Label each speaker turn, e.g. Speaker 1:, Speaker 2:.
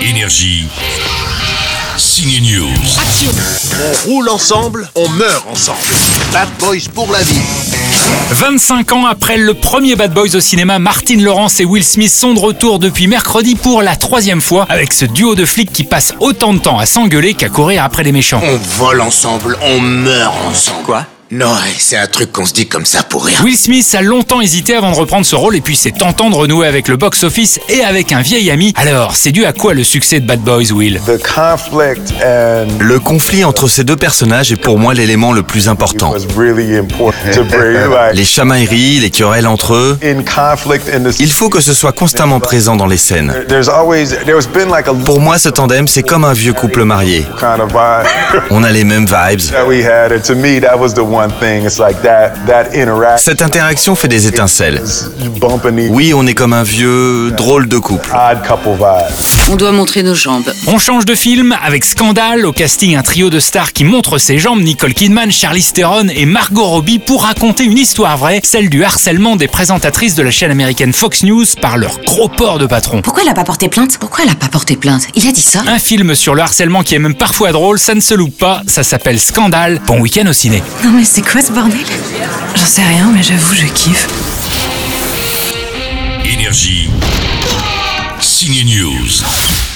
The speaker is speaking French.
Speaker 1: Énergie. Signe News.
Speaker 2: On roule ensemble, on meurt ensemble. Bad Boys pour la vie.
Speaker 3: 25 ans après le premier Bad Boys au cinéma, Martin Lawrence et Will Smith sont de retour depuis mercredi pour la troisième fois avec ce duo de flics qui passe autant de temps à s'engueuler qu'à courir après les méchants.
Speaker 2: On vole ensemble, on meurt ensemble. Quoi? Non, c'est un truc qu'on se dit comme ça pour rien.
Speaker 3: Will Smith a longtemps hésité avant de reprendre ce rôle et puis c'est tentant de renouer avec le box-office et avec un vieil ami. Alors, c'est dû à quoi le succès de Bad Boys, Will?
Speaker 4: The conflict and
Speaker 5: Le conflit entre ces deux personnages est pour moi l'élément le plus important.
Speaker 4: really important
Speaker 5: Les chamailleries, les querelles entre eux,
Speaker 4: in conflict in the
Speaker 5: il faut que ce soit constamment présent dans les scènes.
Speaker 4: there's always there's been like a
Speaker 5: Pour moi, ce tandem, c'est comme un vieux couple marié.
Speaker 4: kind of vibe
Speaker 5: On a les mêmes vibes. Cette interaction fait des étincelles. Oui, on est comme un vieux drôle de couple.
Speaker 6: On doit montrer nos jambes.
Speaker 3: On change de film avec Scandale, au casting un trio de stars qui montre ses jambes, Nicole Kidman, Charlize Theron et Margot Robbie pour raconter une histoire vraie, celle du harcèlement des présentatrices de la chaîne américaine Fox News par leur gros porc de patron.
Speaker 6: Pourquoi elle a pas porté plainte? Pourquoi elle a pas porté plainte? Il a dit ça?
Speaker 3: Un film sur le harcèlement qui est même parfois drôle, ça ne se loupe pas, ça s'appelle Scandale. Bon week-end au ciné.
Speaker 7: Non mais c'est quoi ce bordel? J'en sais rien, mais j'avoue, je kiffe.
Speaker 1: Énergie. Signe News.